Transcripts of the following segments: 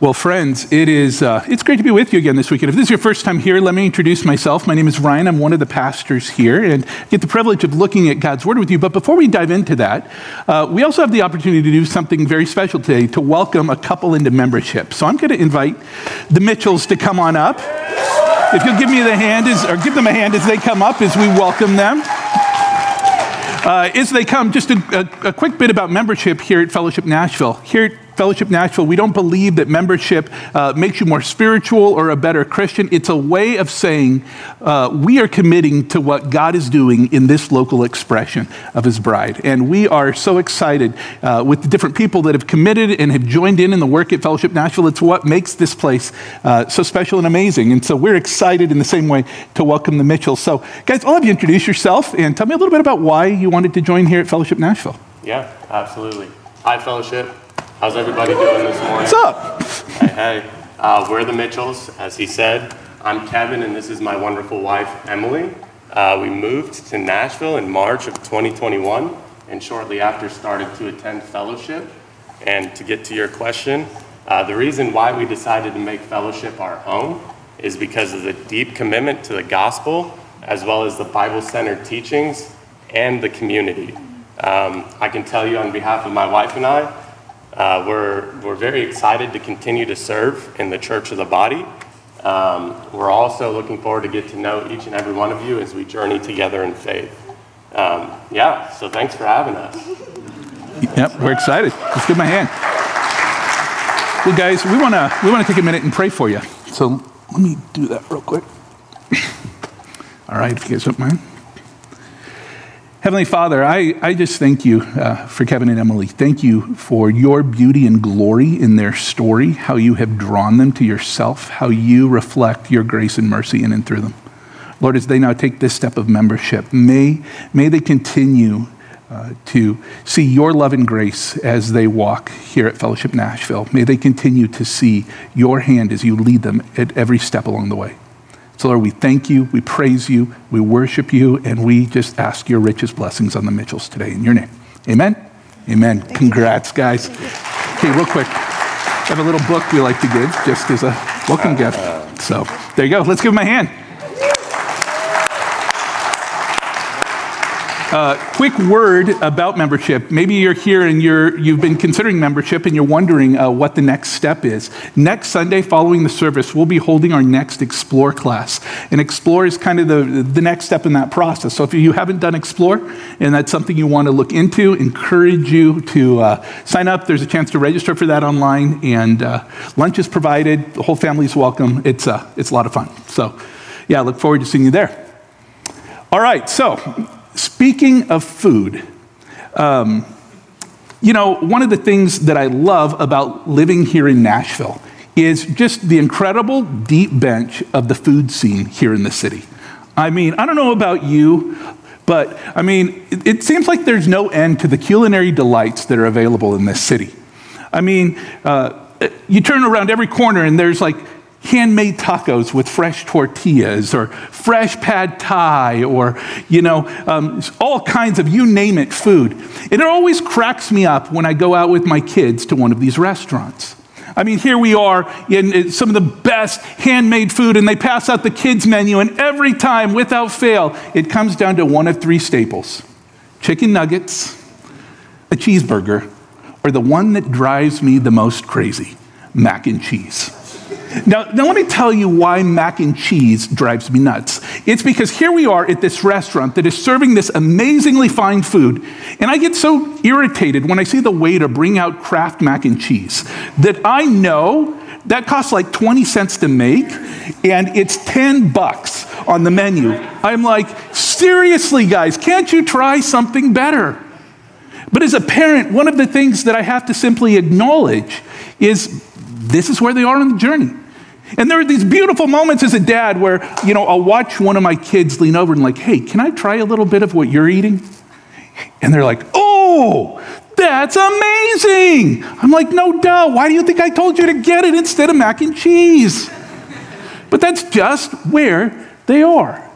Well, friends, it is uh, it's great to be with you again this weekend. If this is your first time here, let me introduce myself. My name is Ryan. I'm one of the pastors here, and get the privilege of looking at God's Word with you. But before we dive into that, uh, we also have the opportunity to do something very special today to welcome a couple into membership. So I'm going to invite the Mitchells to come on up. If you'll give me the hand, as, or give them a hand as they come up as we welcome them. Uh, as they come, just a, a, a quick bit about membership here at Fellowship Nashville. Here Fellowship Nashville, we don't believe that membership uh, makes you more spiritual or a better Christian. It's a way of saying uh, we are committing to what God is doing in this local expression of His bride. And we are so excited uh, with the different people that have committed and have joined in in the work at Fellowship Nashville. It's what makes this place uh, so special and amazing. And so we're excited in the same way to welcome the Mitchells. So, guys, I'll have you introduce yourself and tell me a little bit about why you wanted to join here at Fellowship Nashville. Yeah, absolutely. Hi, Fellowship. How's everybody doing this morning? What's up? Hey, hey. Uh, we're the Mitchells, as he said. I'm Kevin, and this is my wonderful wife, Emily. Uh, we moved to Nashville in March of 2021, and shortly after started to attend fellowship. And to get to your question, uh, the reason why we decided to make fellowship our home is because of the deep commitment to the gospel, as well as the Bible centered teachings and the community. Um, I can tell you on behalf of my wife and I, uh, we're, we're very excited to continue to serve in the church of the body. Um, we're also looking forward to get to know each and every one of you as we journey together in faith. Um, yeah, so thanks for having us. Yep, we're excited. Let's give them a hand. Well, guys, we want to we want to take a minute and pray for you. So let me do that real quick. All right, if you guys don't mind. Heavenly Father, I, I just thank you uh, for Kevin and Emily. Thank you for your beauty and glory in their story, how you have drawn them to yourself, how you reflect your grace and mercy in and through them. Lord, as they now take this step of membership, may, may they continue uh, to see your love and grace as they walk here at Fellowship Nashville. May they continue to see your hand as you lead them at every step along the way. So, Lord, we thank you, we praise you, we worship you, and we just ask your richest blessings on the Mitchells today in your name. Amen? Amen. Thank Congrats, you. guys. Okay, real quick. I have a little book we like to give just as a welcome gift. So, there you go. Let's give them a hand. Uh, quick word about membership. Maybe you're here and you're, you've been considering membership and you're wondering uh, what the next step is. Next Sunday, following the service, we'll be holding our next Explore class. And Explore is kind of the, the next step in that process. So if you haven't done Explore and that's something you want to look into, encourage you to uh, sign up. There's a chance to register for that online, and uh, lunch is provided. The whole family is welcome. It's, uh, it's a lot of fun. So, yeah, look forward to seeing you there. All right, so Speaking of food, um, you know, one of the things that I love about living here in Nashville is just the incredible deep bench of the food scene here in the city. I mean, I don't know about you, but I mean, it, it seems like there's no end to the culinary delights that are available in this city. I mean, uh, you turn around every corner and there's like handmade tacos with fresh tortillas or fresh pad thai or you know um, all kinds of you name it food. And it always cracks me up when i go out with my kids to one of these restaurants. I mean here we are in some of the best handmade food and they pass out the kids menu and every time without fail it comes down to one of three staples chicken nuggets a cheeseburger or the one that drives me the most crazy mac and cheese now, now, let me tell you why mac and cheese drives me nuts. It's because here we are at this restaurant that is serving this amazingly fine food, and I get so irritated when I see the waiter bring out Kraft mac and cheese that I know that costs like 20 cents to make, and it's 10 bucks on the menu. I'm like, seriously, guys, can't you try something better? But as a parent, one of the things that I have to simply acknowledge is this is where they are on the journey. And there are these beautiful moments as a dad where, you know, I'll watch one of my kids lean over and like, hey, can I try a little bit of what you're eating? And they're like, oh, that's amazing. I'm like, no doubt. Why do you think I told you to get it instead of mac and cheese? But that's just where they are.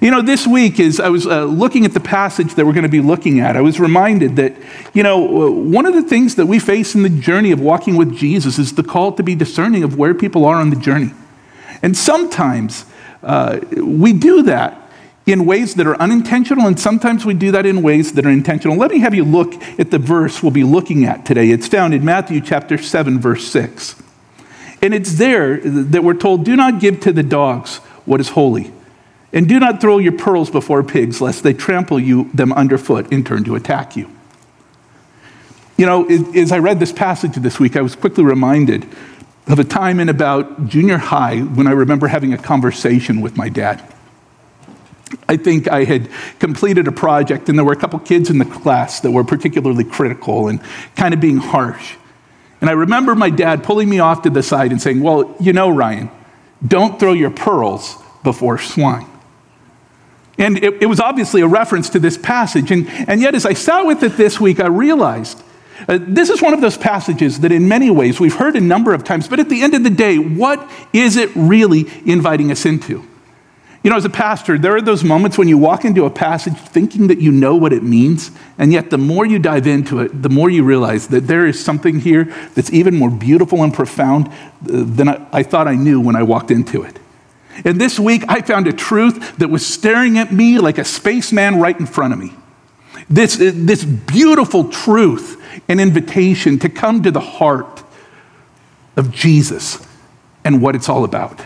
You know, this week, as I was uh, looking at the passage that we're going to be looking at, I was reminded that, you know, one of the things that we face in the journey of walking with Jesus is the call to be discerning of where people are on the journey. And sometimes uh, we do that in ways that are unintentional, and sometimes we do that in ways that are intentional. Let me have you look at the verse we'll be looking at today. It's found in Matthew chapter 7, verse 6. And it's there that we're told, Do not give to the dogs what is holy, and do not throw your pearls before pigs, lest they trample you them underfoot and turn to attack you. You know, as I read this passage this week, I was quickly reminded of a time in about junior high when I remember having a conversation with my dad. I think I had completed a project, and there were a couple kids in the class that were particularly critical and kind of being harsh. And I remember my dad pulling me off to the side and saying, Well, you know, Ryan, don't throw your pearls before swine. And it, it, was obviously a reference to this passage. And, and yet, as I sat with it this week, I realized uh, this is one of those passages that, in many ways, we've heard a number of times. But at the end of the day, what is it really inviting us into? You know, as a pastor, there are those moments when you walk into a passage thinking that you know what it means, and yet the more you dive into it, the more you realize that there is something here that's even more beautiful and profound uh, than I, thought I knew when I walked into it. And this week, I found a truth that was staring at me like a spaceman right in front of me. This, this beautiful truth and invitation to come to the heart of Jesus and what it's all about.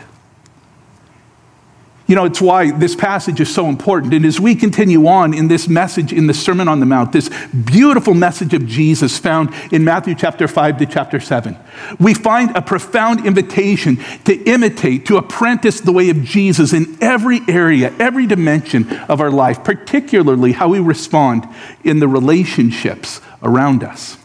You know, it's why this passage is so important. And as we continue on in this message in the Sermon on the Mount, this beautiful message of Jesus found in Matthew chapter 5 to chapter 7, we find a profound invitation to imitate, to apprentice the way of Jesus in every area, every dimension of our life, particularly how we respond in the relationships around us.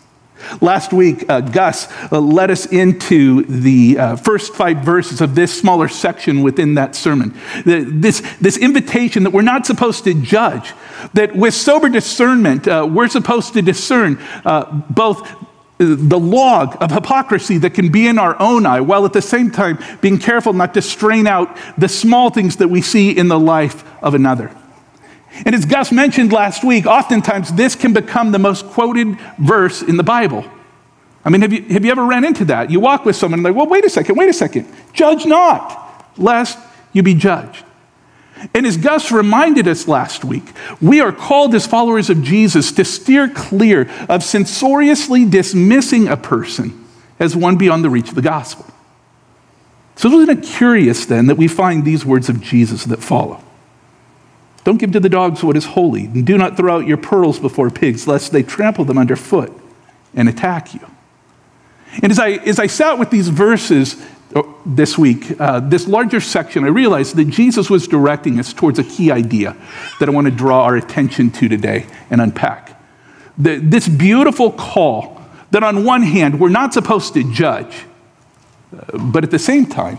Last week, uh, Gus uh, led us into the uh, first five verses of this smaller section within that sermon. The, this, this invitation that we're not supposed to judge, that with sober discernment, uh, we're supposed to discern uh, both the log of hypocrisy that can be in our own eye, while at the same time being careful not to strain out the small things that we see in the life of another. And as Gus mentioned last week, oftentimes this can become the most quoted verse in the Bible. I mean, have you, have you ever ran into that? You walk with someone and they're like, well, wait a second, wait a second. Judge not, lest you be judged. And as Gus reminded us last week, we are called as followers of Jesus to steer clear of censoriously dismissing a person as one beyond the reach of the gospel. So, isn't it curious then that we find these words of Jesus that follow? Don't give to the dogs what is holy, and do not throw out your pearls before pigs, lest they trample them underfoot and attack you. And as I, as I sat with these verses uh, this week, uh, this larger section, I realized that Jesus was directing us towards a key idea that I want to draw our attention to today and unpack. The, this beautiful call that, on one hand, we're not supposed to judge, uh, but at the same time,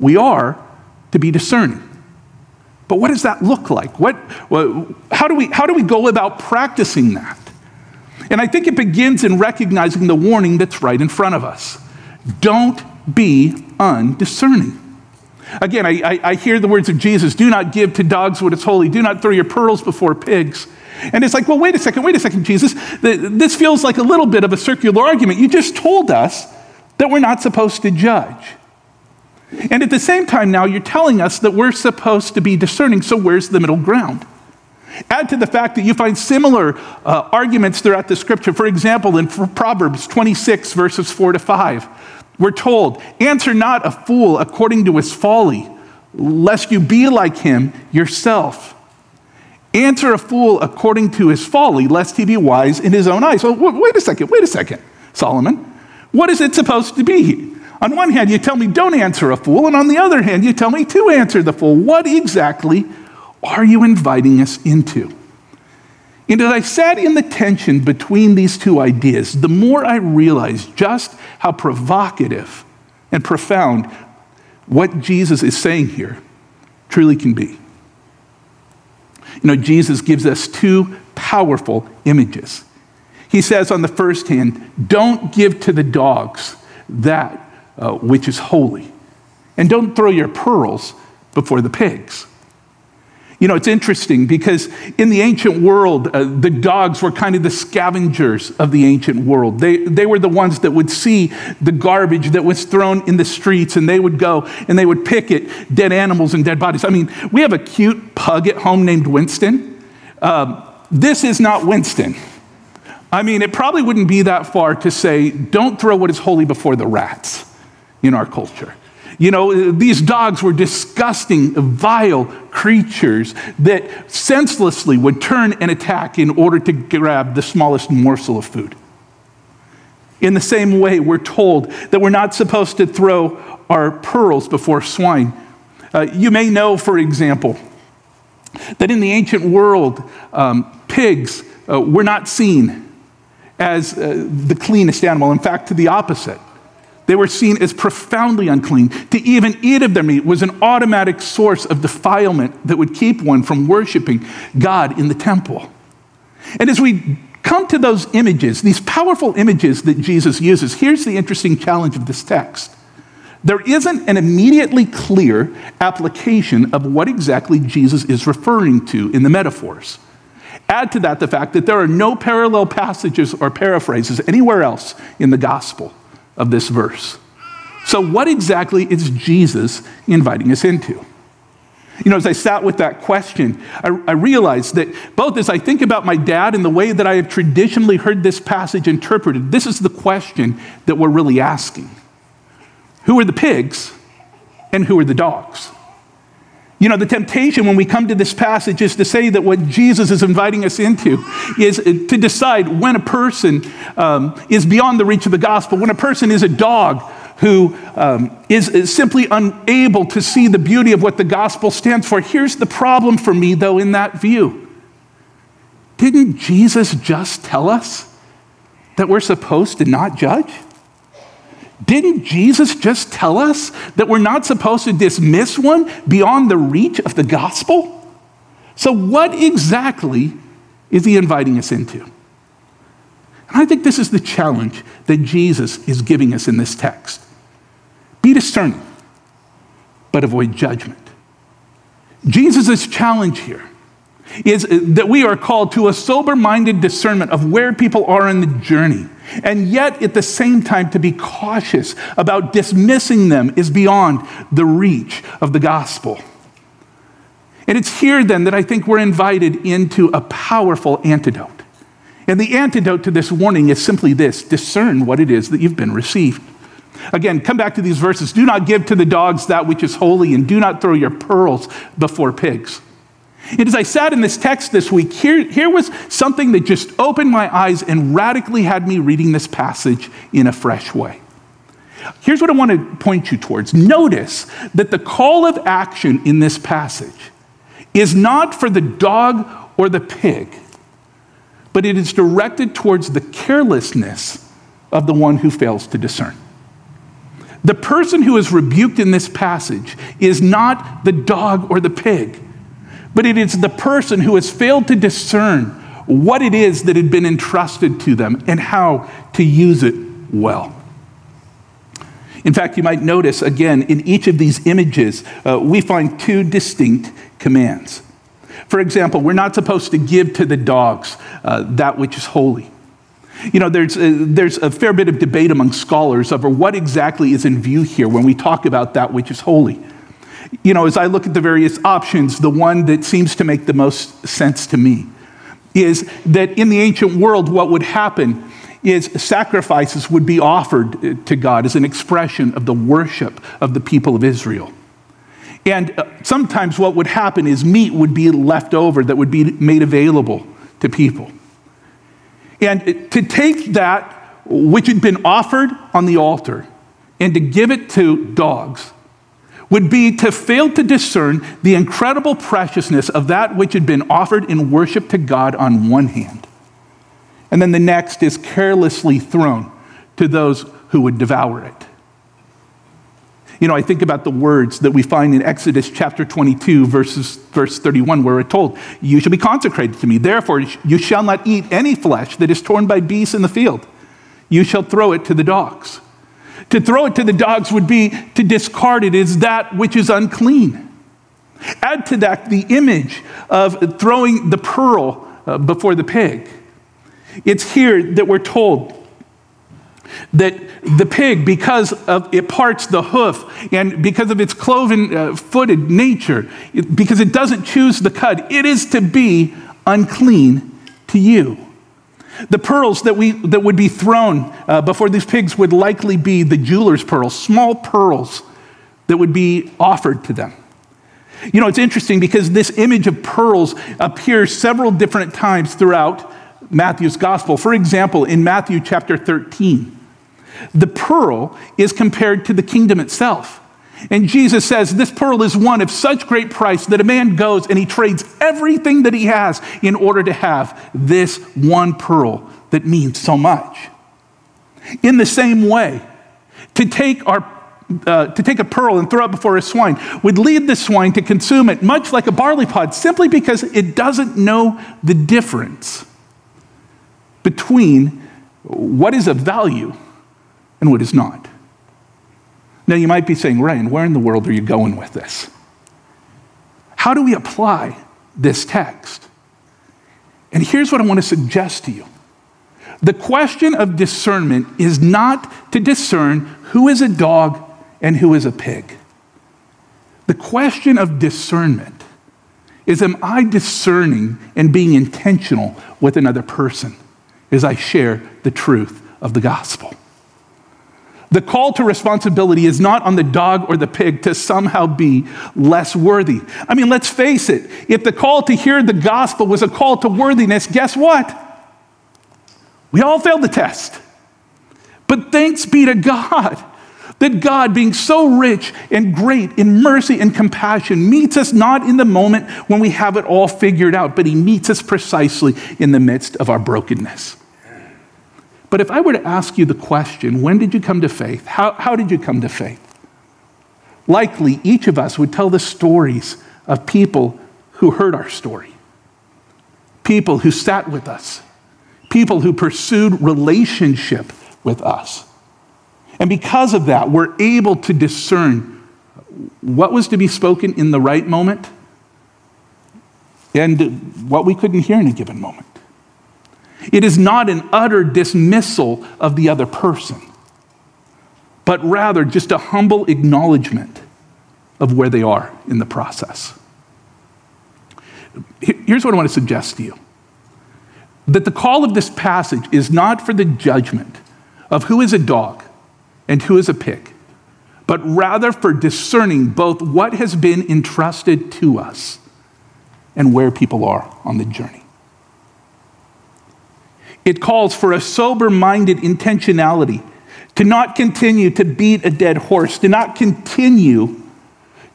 we are to be discerning. But what does that look like? What, how, do we, how do we go about practicing that? And I think it begins in recognizing the warning that's right in front of us. Don't be undiscerning. Again, I, I, I, hear the words of Jesus do not give to dogs what is holy, do not throw your pearls before pigs. And it's like, well, wait a second, wait a second, Jesus. This feels like a little bit of a circular argument. You just told us that we're not supposed to judge. And at the same time, now you're telling us that we're supposed to be discerning, so where's the middle ground? Add to the fact that you find similar uh, arguments throughout the scripture. For example, in Proverbs 26, verses 4 to 5, we're told, Answer not a fool according to his folly, lest you be like him yourself. Answer a fool according to his folly, lest he be wise in his own eyes. Well, wait a second, wait a second, Solomon. What is it supposed to be? On one hand, you tell me don't answer a fool, and on the other hand, you tell me to answer the fool. What exactly are you inviting us into? And as I sat in the tension between these two ideas, the more I realized just how provocative and profound what Jesus is saying here truly can be. You know, Jesus gives us two powerful images. He says, on the first hand, don't give to the dogs that uh, which is holy. And don't throw your pearls before the pigs. You know, it's interesting because in the ancient world, uh, the dogs were kind of the scavengers of the ancient world. They, they were the ones that would see the garbage that was thrown in the streets and they would go and they would pick it, dead animals and dead bodies. I mean, we have a cute pug at home named Winston. Um, this is not Winston. I mean, it probably wouldn't be that far to say, don't throw what is holy before the rats in our culture. You know, these dogs were disgusting, vile creatures that senselessly would turn and attack in order to grab the smallest morsel of food. In the same way, we're told that we're not supposed to throw our pearls before swine. Uh, you may know, for example, that in the ancient world, um, pigs uh, were not seen as uh, the cleanest animal. In fact, to the opposite. They were seen as profoundly unclean. To even eat of their meat was an automatic source of defilement that would keep one from worshiping God in the temple. And as we come to those images, these powerful images that Jesus uses, here's the interesting challenge of this text. There isn't an immediately clear application of what exactly Jesus is referring to in the metaphors. Add to that the fact that there are no parallel passages or paraphrases anywhere else in the gospel of this verse. So, what exactly is Jesus inviting us into? You know, as I sat with that question, I, I, realized that both as I think about my dad and the way that I have traditionally heard this passage interpreted, this is the question that we're really asking Who are the pigs and who are the dogs? You know, the temptation when we come to this passage is to say that what Jesus is inviting us into is to decide when a person um, is beyond the reach of the gospel, when a person is a dog who um, is, is simply unable to see the beauty of what the gospel stands for. Here's the problem for me, though, in that view. Didn't Jesus just tell us that we're supposed to not judge? Didn't Jesus just tell us that we're not supposed to dismiss one beyond the reach of the gospel? So, what exactly is he inviting us into? And I think this is the challenge that Jesus is giving us in this text be discerning, but avoid judgment. Jesus' challenge here is uh, that we are called to a sober minded discernment of where people are in the journey and yet, at the same time, to be cautious about dismissing them is beyond the reach of the gospel. And it's here then that I think we're invited into a powerful antidote. And the antidote to this warning is simply this discern what it is that you've been received. Again, come back to these verses. Do not give to the dogs that which is holy, and do not throw your pearls before pigs. And as I sat in this text this week, here, here was something that just opened my eyes and radically had me reading this passage in a fresh way. Here's what I want to point you towards. Notice that the call of action in this passage is not for the dog or the pig, but it is directed towards the carelessness of the one who fails to discern. The person who is rebuked in this passage is not the dog or the pig but it is the person who has failed to discern what it is that had been entrusted to them and how to use it well. In fact, you might notice again in each of these images, uh, we find two distinct commands. For example, we're not supposed to give to the dogs uh, that which is holy. You know, there's a, there's a fair bit of debate among scholars over what exactly is in view here when we talk about that which is holy you know, as I look at the various options, the one that seems to make the most sense to me is that in the ancient world, what would happen is sacrifices would be offered to God as an expression of the worship of the people of Israel. And uh, sometimes what would happen is meat would be left over that would be made available to people. And to take that which had been offered on the altar and to give it to dogs would be to fail to discern the incredible preciousness of that which had been offered in worship to God on one hand. And then the next is carelessly thrown to those who would devour it. You know, I think about the words that we find in Exodus chapter 22, verses, verse 31, where we're told, You shall be consecrated to me. Therefore, you shall not eat any flesh that is torn by beasts in the field. You shall throw it to the dogs. To throw it to the dogs would be to discard it as that which is unclean. Add to that the image of throwing the pearl uh, before the pig. It's here that we're told that the pig, because of it parts the hoof and because of its cloven uh, footed nature, because it doesn't choose the cud, it is to be unclean to you. The pearls that, we, that would be thrown uh, before these pigs would likely be the jeweler's pearls, small pearls that would be offered to them. You know, it's interesting because this image of pearls appears several different times throughout Matthew's gospel. For example, in Matthew chapter 13, the pearl is compared to the kingdom itself. And Jesus says, This pearl is one of such great price that a man goes and he trades everything that he has in order to have this one pearl that means so much. In the same way, to take, our, uh, to take a pearl and throw it before a swine would lead the swine to consume it much like a barley pod, simply because it doesn't know the difference between what is of value and what is not. Now, you might be saying, Ryan, where in the world are you going with this? How do we apply this text? And here's what I want to suggest to you the question of discernment is not to discern who is a dog and who is a pig. The question of discernment is Am I discerning and being intentional with another person as I share the truth of the gospel? The call to responsibility is not on the dog or the pig to somehow be less worthy. I mean, let's face it, if the call to hear the gospel was a call to worthiness, guess what? We all failed the test. But thanks be to God that God, being so rich and great in mercy and compassion, meets us not in the moment when we have it all figured out, but He meets us precisely in the midst of our brokenness. But if I were to ask you the question, when did you come to faith? How, how did you come to faith? Likely, each of us would tell the stories of people who heard our story, people who sat with us, people who pursued relationship with us. And because of that, we're able to discern what was to be spoken in the right moment and what we couldn't hear in a given moment. It is not an utter dismissal of the other person, but rather just a humble acknowledgement of where they are in the process. Here's what I want to suggest to you that the call of this passage is not for the judgment of who is a dog and who is a pig, but rather for discerning both what has been entrusted to us and where people are on the journey. It calls for a sober minded intentionality. To not continue to beat a dead horse, to not continue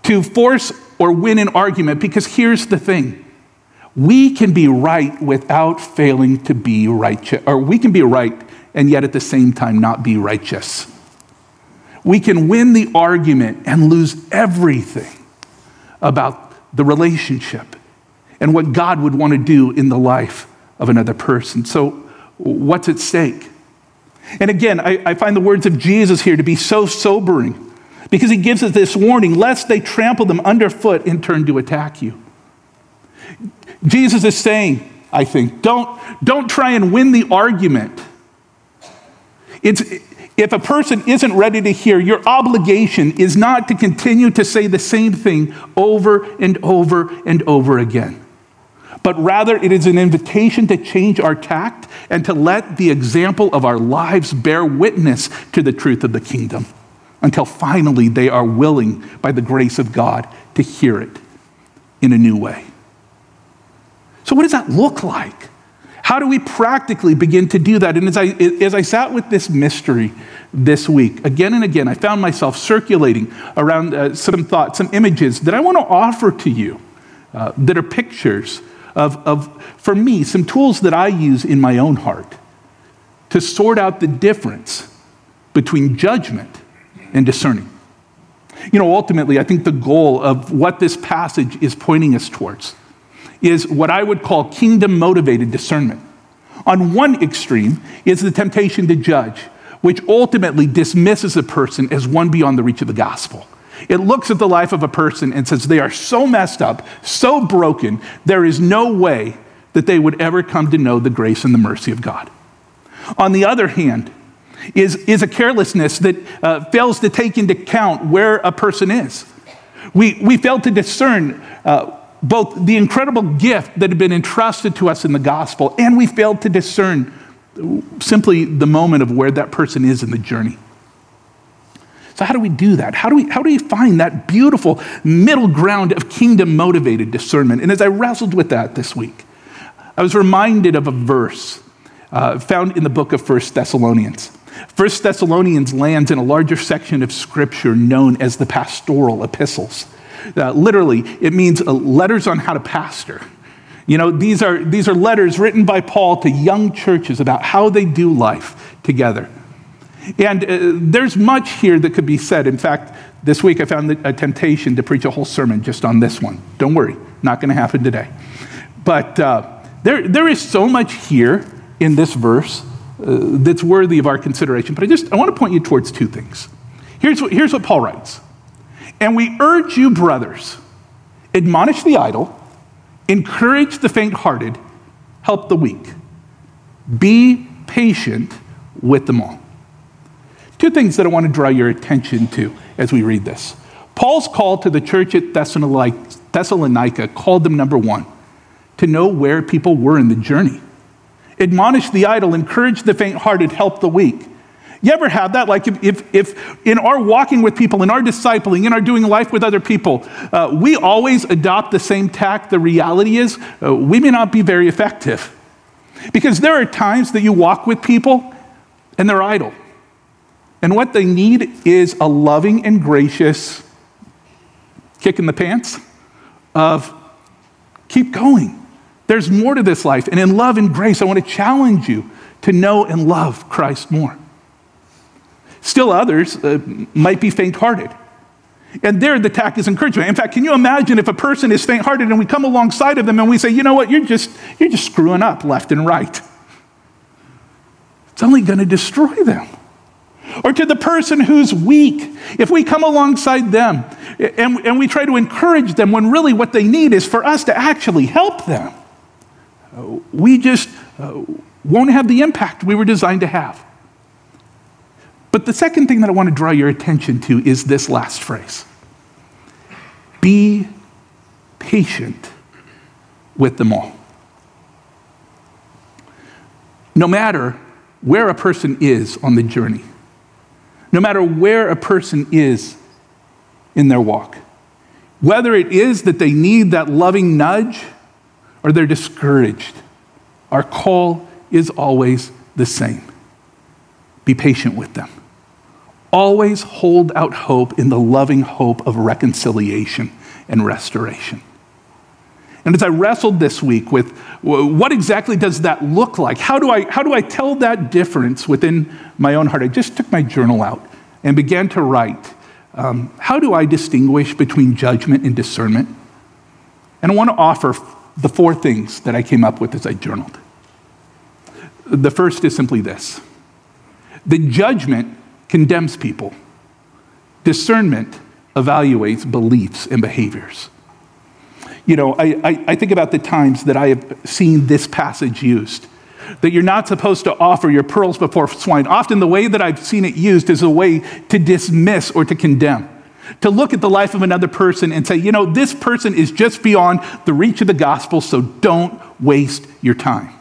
to force or win an argument, because here's the thing. We can be right without failing to be righteous, or we can be right and yet at the same time not be righteous. We can win the argument and lose everything about the relationship and what God would want to do in the life of another person. So, what's at stake. And again, I, I, find the words of Jesus here to be so sobering because he gives us this warning lest they trample them underfoot and turn to attack you. Jesus is saying, I think, don't, don't try and win the argument. It's, if a person isn't ready to hear, your obligation is not to continue to say the same thing over and over and over again but rather it is an invitation to change our tact and to let the example of our lives bear witness to the truth of the kingdom until finally they are willing, by the grace of God, to hear it in a new way. So, what does that look like? How do we practically begin to do that? And as I, as I sat with this mystery this week, again and again, I found myself circulating around uh, some thoughts, some images that I want to offer to you uh, that are pictures of, of, for me, some tools that I use in my own heart to sort out the difference between judgment and discerning. You know, ultimately, I think the goal of what this passage is pointing us towards is what I would call kingdom motivated discernment. On one extreme is the temptation to judge, which ultimately dismisses a person as one beyond the reach of the gospel. It looks at the life of a person and says they are so messed up, so broken, there is no way that they would ever come to know the grace and the mercy of God. On the other hand, is, is a carelessness that uh, fails to take into account where a person is. We, we fail to discern uh, both the incredible gift that had been entrusted to us in the gospel, and we fail to discern simply the moment of where that person is in the journey. So, how do we do that? How do we, how do we find that beautiful middle ground of kingdom motivated discernment? And as I wrestled with that this week, I was reminded of a verse uh, found in the book of First Thessalonians. First Thessalonians lands in a larger section of scripture known as the pastoral epistles. Uh, literally, it means uh, letters on how to pastor. You know, these are, these are letters written by Paul to young churches about how they do life together. And uh, there's much here that could be said. In fact, this week I found a temptation to preach a whole sermon just on this one. Don't worry, not going to happen today. But uh, there, there is so much here in this verse uh, that's worthy of our consideration. But I just I want to point you towards two things. Here's what, here's what Paul writes. And we urge you, brothers, admonish the idle, encourage the faint hearted, help the weak. Be patient with them all. Two things that I want to draw your attention to as we read this. Paul's call to the church at Thessalonica called them, number one, to know where people were in the journey. Admonish the idle, encourage the faint hearted, help the weak. You ever have that? Like, if, if, if, in our walking with people, in our discipling, in our doing life with other people, uh, we always adopt the same tack, the reality is uh, we may not be very effective. Because there are times that you walk with people and they're idle. And what they need is a loving and gracious kick in the pants of keep going. There's more to this life. And in love and grace, I want to challenge you to know and love Christ more. Still, others uh, might be faint hearted. And there, the tack is encouragement. In fact, can you imagine if a person is faint hearted and we come alongside of them and we say, you know what, you're just, you're just screwing up left and right? It's only going to destroy them or to the person who's weak, if we come alongside them and, and we try to encourage them when really what they need is for us to actually help them, we just uh, won't have the impact we were designed to have. But the second thing that I want to draw your attention to is this last phrase be patient with them all. No matter where a person is on the journey, no matter where a person is in their walk. Whether it is that they need that loving nudge or they're discouraged, our call is always the same be patient with them. Always hold out hope in the loving hope of reconciliation and restoration. And as I wrestled this week with what exactly does that look like? How do I, how do I tell that difference within my own heart? I just took my journal out and began to write um, how do I distinguish between judgment and discernment? And I want to offer the four things that I came up with as I journaled. The first is simply this the judgment condemns people, discernment evaluates beliefs and behaviors you know, I, I, I, think about the times that I have seen this passage used. That you're not supposed to offer your pearls before swine. Often, the way that I've seen it used is a way to dismiss or to condemn. To look at the life of another person and say, you know, this person is just beyond the reach of the gospel, so don't waste your time.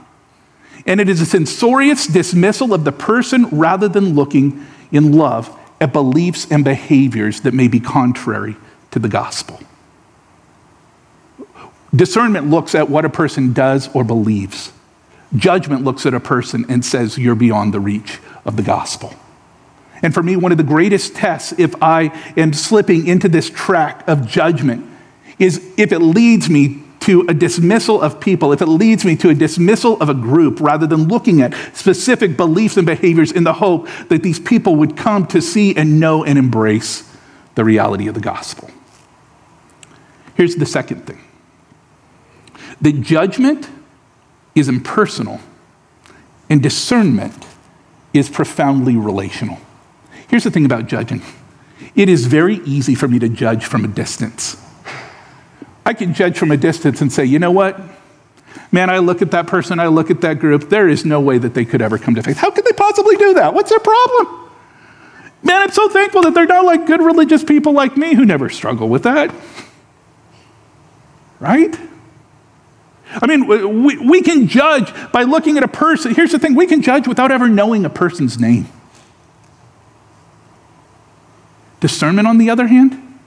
And it is a censorious dismissal of the person rather than looking in love at beliefs and behaviors that may be contrary to the gospel. Discernment looks at what a person does or believes. Judgment looks at a person and says, You're beyond the reach of the gospel. And for me, one of the greatest tests, if I am slipping into this track of judgment, is if it leads me to a dismissal of people, if it leads me to a dismissal of a group, rather than looking at specific beliefs and behaviors in the hope that these people would come to see and know and embrace the reality of the gospel. Here's the second thing that judgment is impersonal and discernment is profoundly relational. Here's the thing about judging It is very easy for me to judge from a distance. I can judge from a distance and say, you know what? Man, I look at that person, I look at that group, there is no way that they could ever come to faith. How could they possibly do that? What's their problem? Man, I'm so thankful that they're not like good religious people like me who never struggle with that. Right? I mean, we, we can judge by looking at a person. Here's the thing we can judge without ever knowing a person's name. Discernment, on the other hand,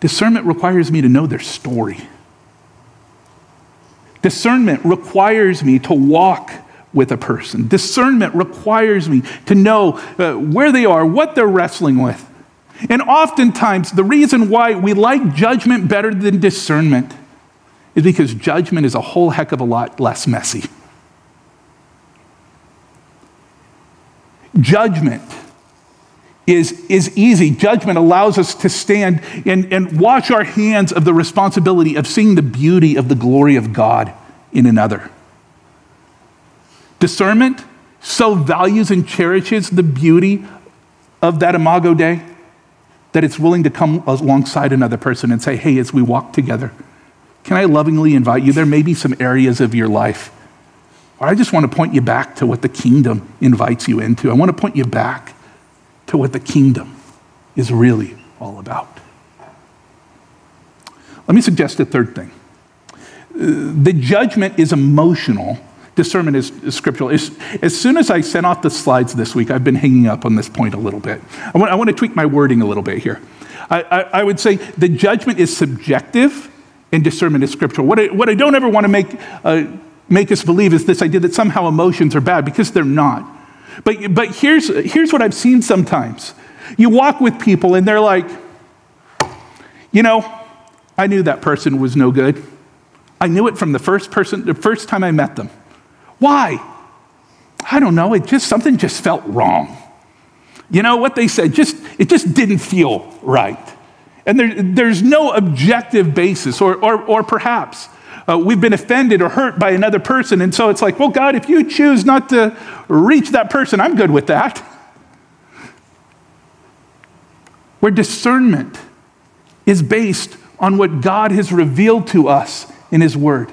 discernment requires me to know their story. Discernment requires me to walk with a person. Discernment requires me to know uh, where they are, what they're wrestling with. And oftentimes, the reason why we like judgment better than discernment is because judgment is a whole heck of a lot less messy. Judgment is, is easy. Judgment allows us to stand and, and wash our hands of the responsibility of seeing the beauty of the glory of God in another. Discernment so values and cherishes the beauty of that Imago Dei that it's willing to come alongside another person and say, hey, as we walk together, can I lovingly invite you? There may be some areas of your life, or I just want to point you back to what the kingdom invites you into. I want to point you back to what the kingdom is really all about. Let me suggest a third thing. The judgment is emotional discernment is, is scriptural. As, as, soon as I sent off the slides this week, I've been hanging up on this point a little bit. I want, I want to tweak my wording a little bit here. I, I, I, would say the judgment is subjective and discernment is scriptural. What I, what I don't ever want to make, uh, make us believe is this idea that somehow emotions are bad because they're not. But, but here's, here's what I've seen sometimes you walk with people and they're like, you know, I knew that person was no good. I knew it from the first person, the first time I met them. Why? I don't know. It just, something just felt wrong. You know what they said? Just, it just didn't feel right. And there, there's no objective basis, or, or, or perhaps uh, we've been offended or hurt by another person. And so it's like, well, God, if you choose not to reach that person, I'm good with that. Where discernment is based on what God has revealed to us in His Word.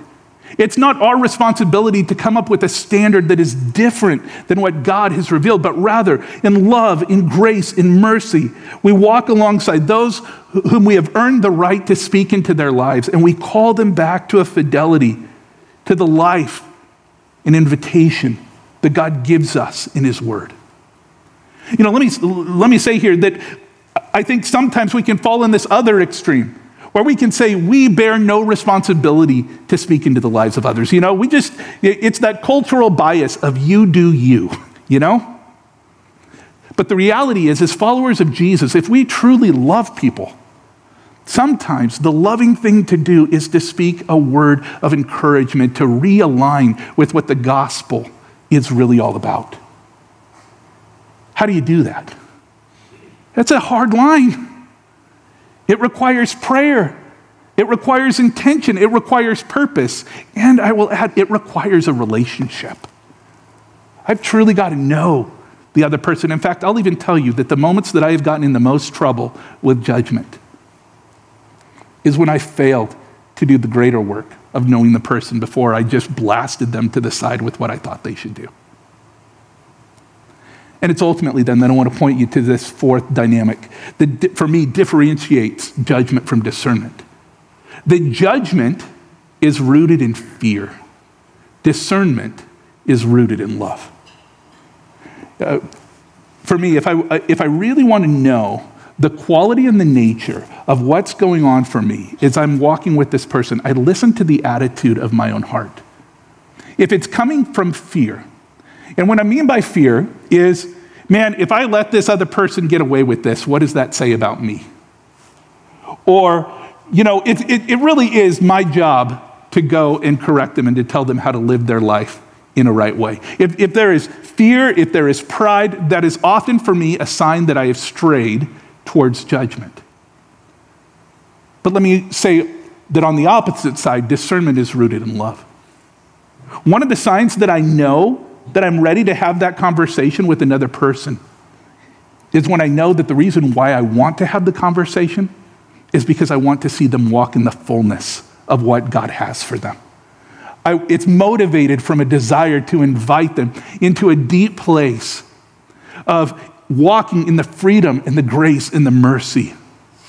It's not our responsibility to come up with a standard that is different than what God has revealed, but rather in love, in grace, in mercy, we walk alongside those whom we have earned the right to speak into their lives, and we call them back to a fidelity to the life and invitation that God gives us in His Word. You know, let me, let me say here that I think sometimes we can fall in this other extreme where we can say we bear no responsibility to speak into the lives of others. You know, we just, it's that cultural bias of you do you, you know? But the reality is, as followers of Jesus, if we truly love people, sometimes the loving thing to do is to speak a word of encouragement, to realign with what the gospel is really all about. How do you do that? That's a hard line. It requires prayer. It requires intention. It requires purpose. And I will add, it requires a relationship. I've truly got to know the other person. In fact, I'll even tell you that the moments that I have gotten in the most trouble with judgment is when I failed to do the greater work of knowing the person before I just blasted them to the side with what I thought they should do. And it's ultimately then that I want to point you to this fourth dynamic that, for me, differentiates judgment from discernment. The judgment is rooted in fear, discernment is rooted in love. Uh, for me, if I, if I really want to know the quality and the nature of what's going on for me as I'm walking with this person, I listen to the attitude of my own heart. If it's coming from fear, and what I mean by fear is, man, if I let this other person get away with this, what does that say about me? Or, you know, it, it, it really is my job to go and correct them and to tell them how to live their life in a right way. If, if there is fear, if there is pride, that is often for me a sign that I have strayed towards judgment. But let me say that on the opposite side, discernment is rooted in love. One of the signs that I know that I'm ready to have that conversation with another person is when I know that the reason why I want to have the conversation is because I want to see them walk in the fullness of what God has for them. I, it's motivated from a desire to invite them into a deep place of walking in the freedom and the grace and the mercy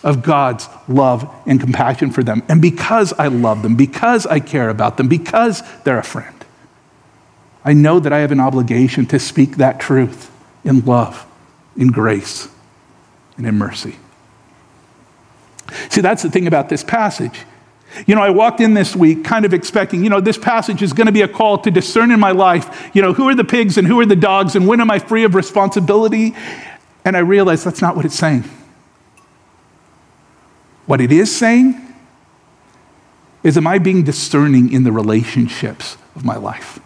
of God's love and compassion for them. And because I love them, because I care about them, because they're a friend, I know that I have an obligation to speak that truth in love, in grace, and in mercy. See, that's the thing about this passage. You know, I walked in this week kind of expecting, you know, this passage is going to be a call to discern in my life, you know, who are the pigs and who are the dogs and when am I free of responsibility? And I realized that's not what it's saying. What it is saying is, am I being discerning in the relationships of my life?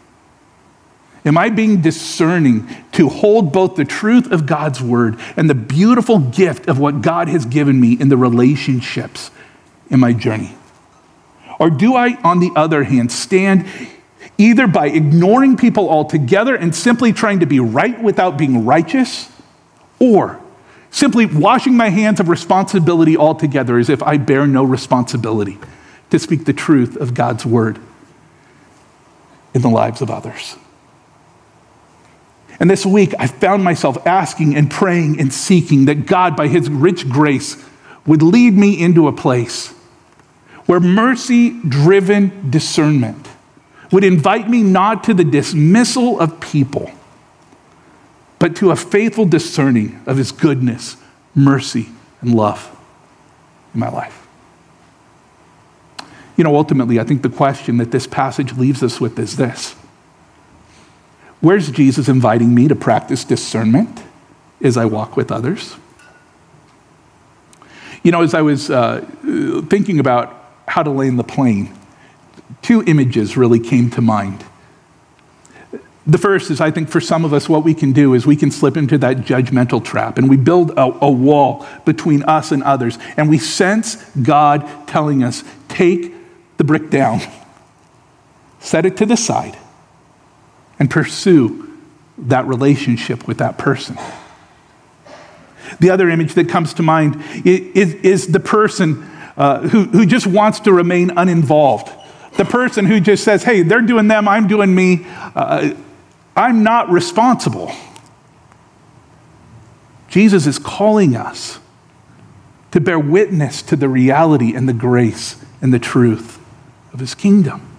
Am I being discerning to hold both the truth of God's word and the beautiful gift of what God has given me in the relationships in my journey? Or do I, on the other hand, stand either by ignoring people altogether and simply trying to be right without being righteous, or simply washing my hands of responsibility altogether as if I bear no responsibility to speak the truth of God's word in the lives of others? And this week, I found myself asking and praying and seeking that God, by His rich grace, would lead me into a place where mercy driven discernment would invite me not to the dismissal of people, but to a faithful discerning of His goodness, mercy, and love in my life. You know, ultimately, I think the question that this passage leaves us with is this Where's Jesus inviting me to practice discernment as I walk with others? You know, as I was uh, thinking about how to land the plane, two images really came to mind. The first is, I think, for some of us, what we can do is we can slip into that judgmental trap and we build a, a, wall between us and others. And we sense God telling us, take the brick down, set it to the side, and pursue that relationship with that person. The other image that comes to mind is, is the person uh, who, who just wants to remain uninvolved. The person who just says, hey, they're doing them, I'm doing me. Uh, I'm not responsible. Jesus is calling us to bear witness to the reality and the grace and the truth of his kingdom.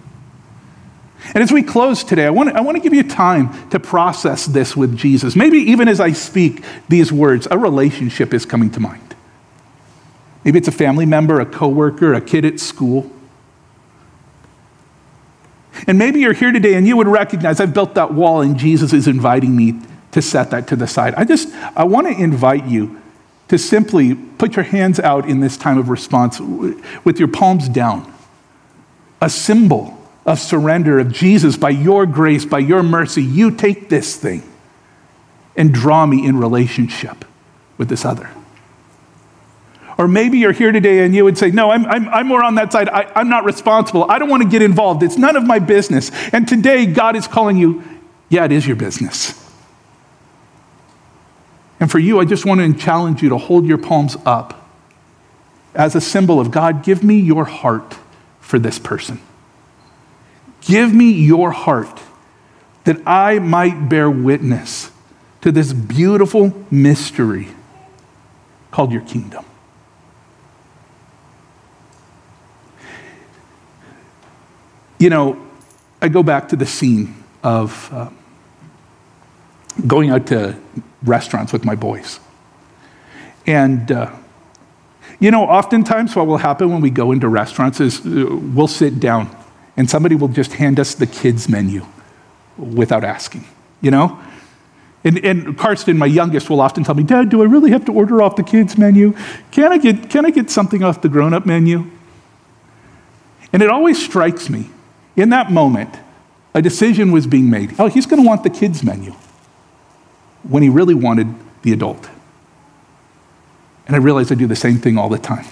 And as we close today, I want, to, I want to give you time to process this with Jesus. Maybe even as I speak these words, a relationship is coming to mind. Maybe it's a family member, a coworker, a kid at school. And maybe you're here today and you would recognize I've built that wall and Jesus is inviting me to set that to the side. I just, I want to invite you to simply put your hands out in this time of response with your palms down. A symbol of surrender of Jesus, by your grace, by your mercy, you take this thing and draw me in relationship with this other. Or maybe you're here today and you would say, No, I'm, I'm, I'm more on that side. I, I'm not responsible. I don't want to get involved. It's none of my business. And today, God is calling you, Yeah, it is your business. And for you, I just want to challenge you to hold your palms up as a symbol of God, give me your heart for this person. Give me your heart that I might bear witness to this beautiful mystery called your kingdom. You know, I go back to the scene of uh, going out to restaurants with my boys. And, uh, you know, oftentimes what will happen when we go into restaurants is uh, we'll sit down and somebody will just hand us the kids' menu without asking, you know? And, and Karsten, my youngest, will often tell me, Dad, do I really have to order off the kids' menu? Can I get, can I get something off the grown up menu? And it always strikes me in that moment, a decision was being made. Oh, he's going to want the kids' menu when he really wanted the adult. And I realize I do the same thing all the time.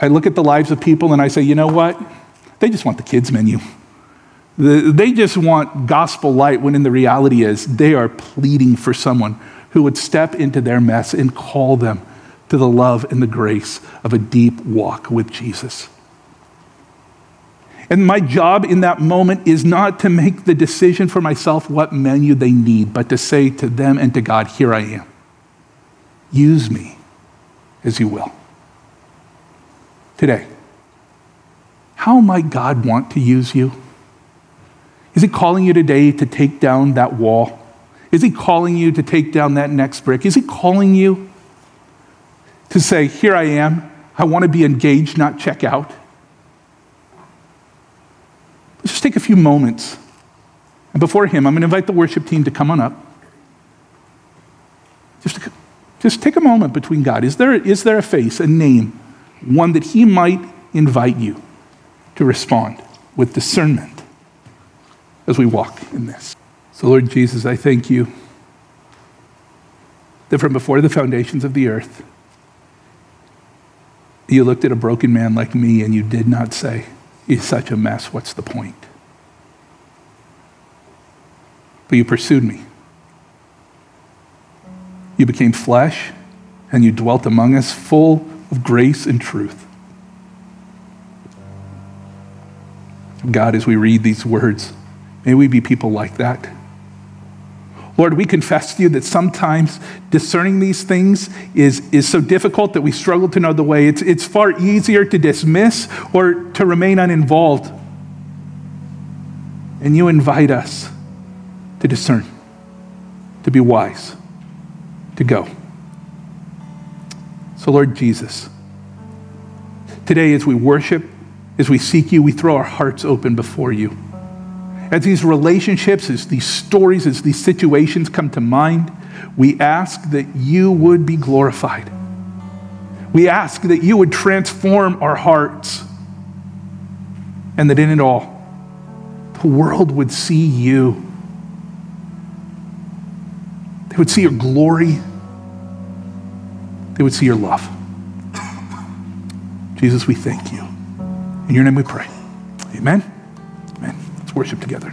I look at the lives of people and I say, you know what? They just want the kids' menu. They just want gospel light when in the reality is they are pleading for someone who would step into their mess and call them to the love and the grace of a deep walk with Jesus. And my job in that moment is not to make the decision for myself what menu they need, but to say to them and to God, Here I am. Use me as you will. Today, how might God want to use you? Is He calling you today to take down that wall? Is He calling you to take down that next brick? Is He calling you to say, Here I am, I want to be engaged, not check out? Let's just take a few moments. And before Him, I'm going to invite the worship team to come on up. Just, just take a moment between God. Is there, is there a face, a name, one that He might invite you to respond with discernment as we walk in this? So, Lord Jesus, I thank you that from before the foundations of the earth, you looked at a broken man like me and you did not say, He's such a mess, what's the point? But you pursued me. You became flesh and you dwelt among us full of grace and truth. God, as we read these words, may we be people like that. Lord, we confess to you that sometimes discerning these things is, is so difficult that we struggle to know the way. It's, it's far easier to dismiss or to remain uninvolved. And you invite us to discern, to be wise, to go. So, Lord Jesus, today as we worship, as we seek you, we throw our hearts open before you. As these relationships, as these stories, as these situations come to mind, we ask that you would be glorified. We ask that you would transform our hearts and that in it all, the world would see you. They would see your glory. They would see your love. Jesus, we thank you. In your name we pray. Amen. Amen. Let's worship together.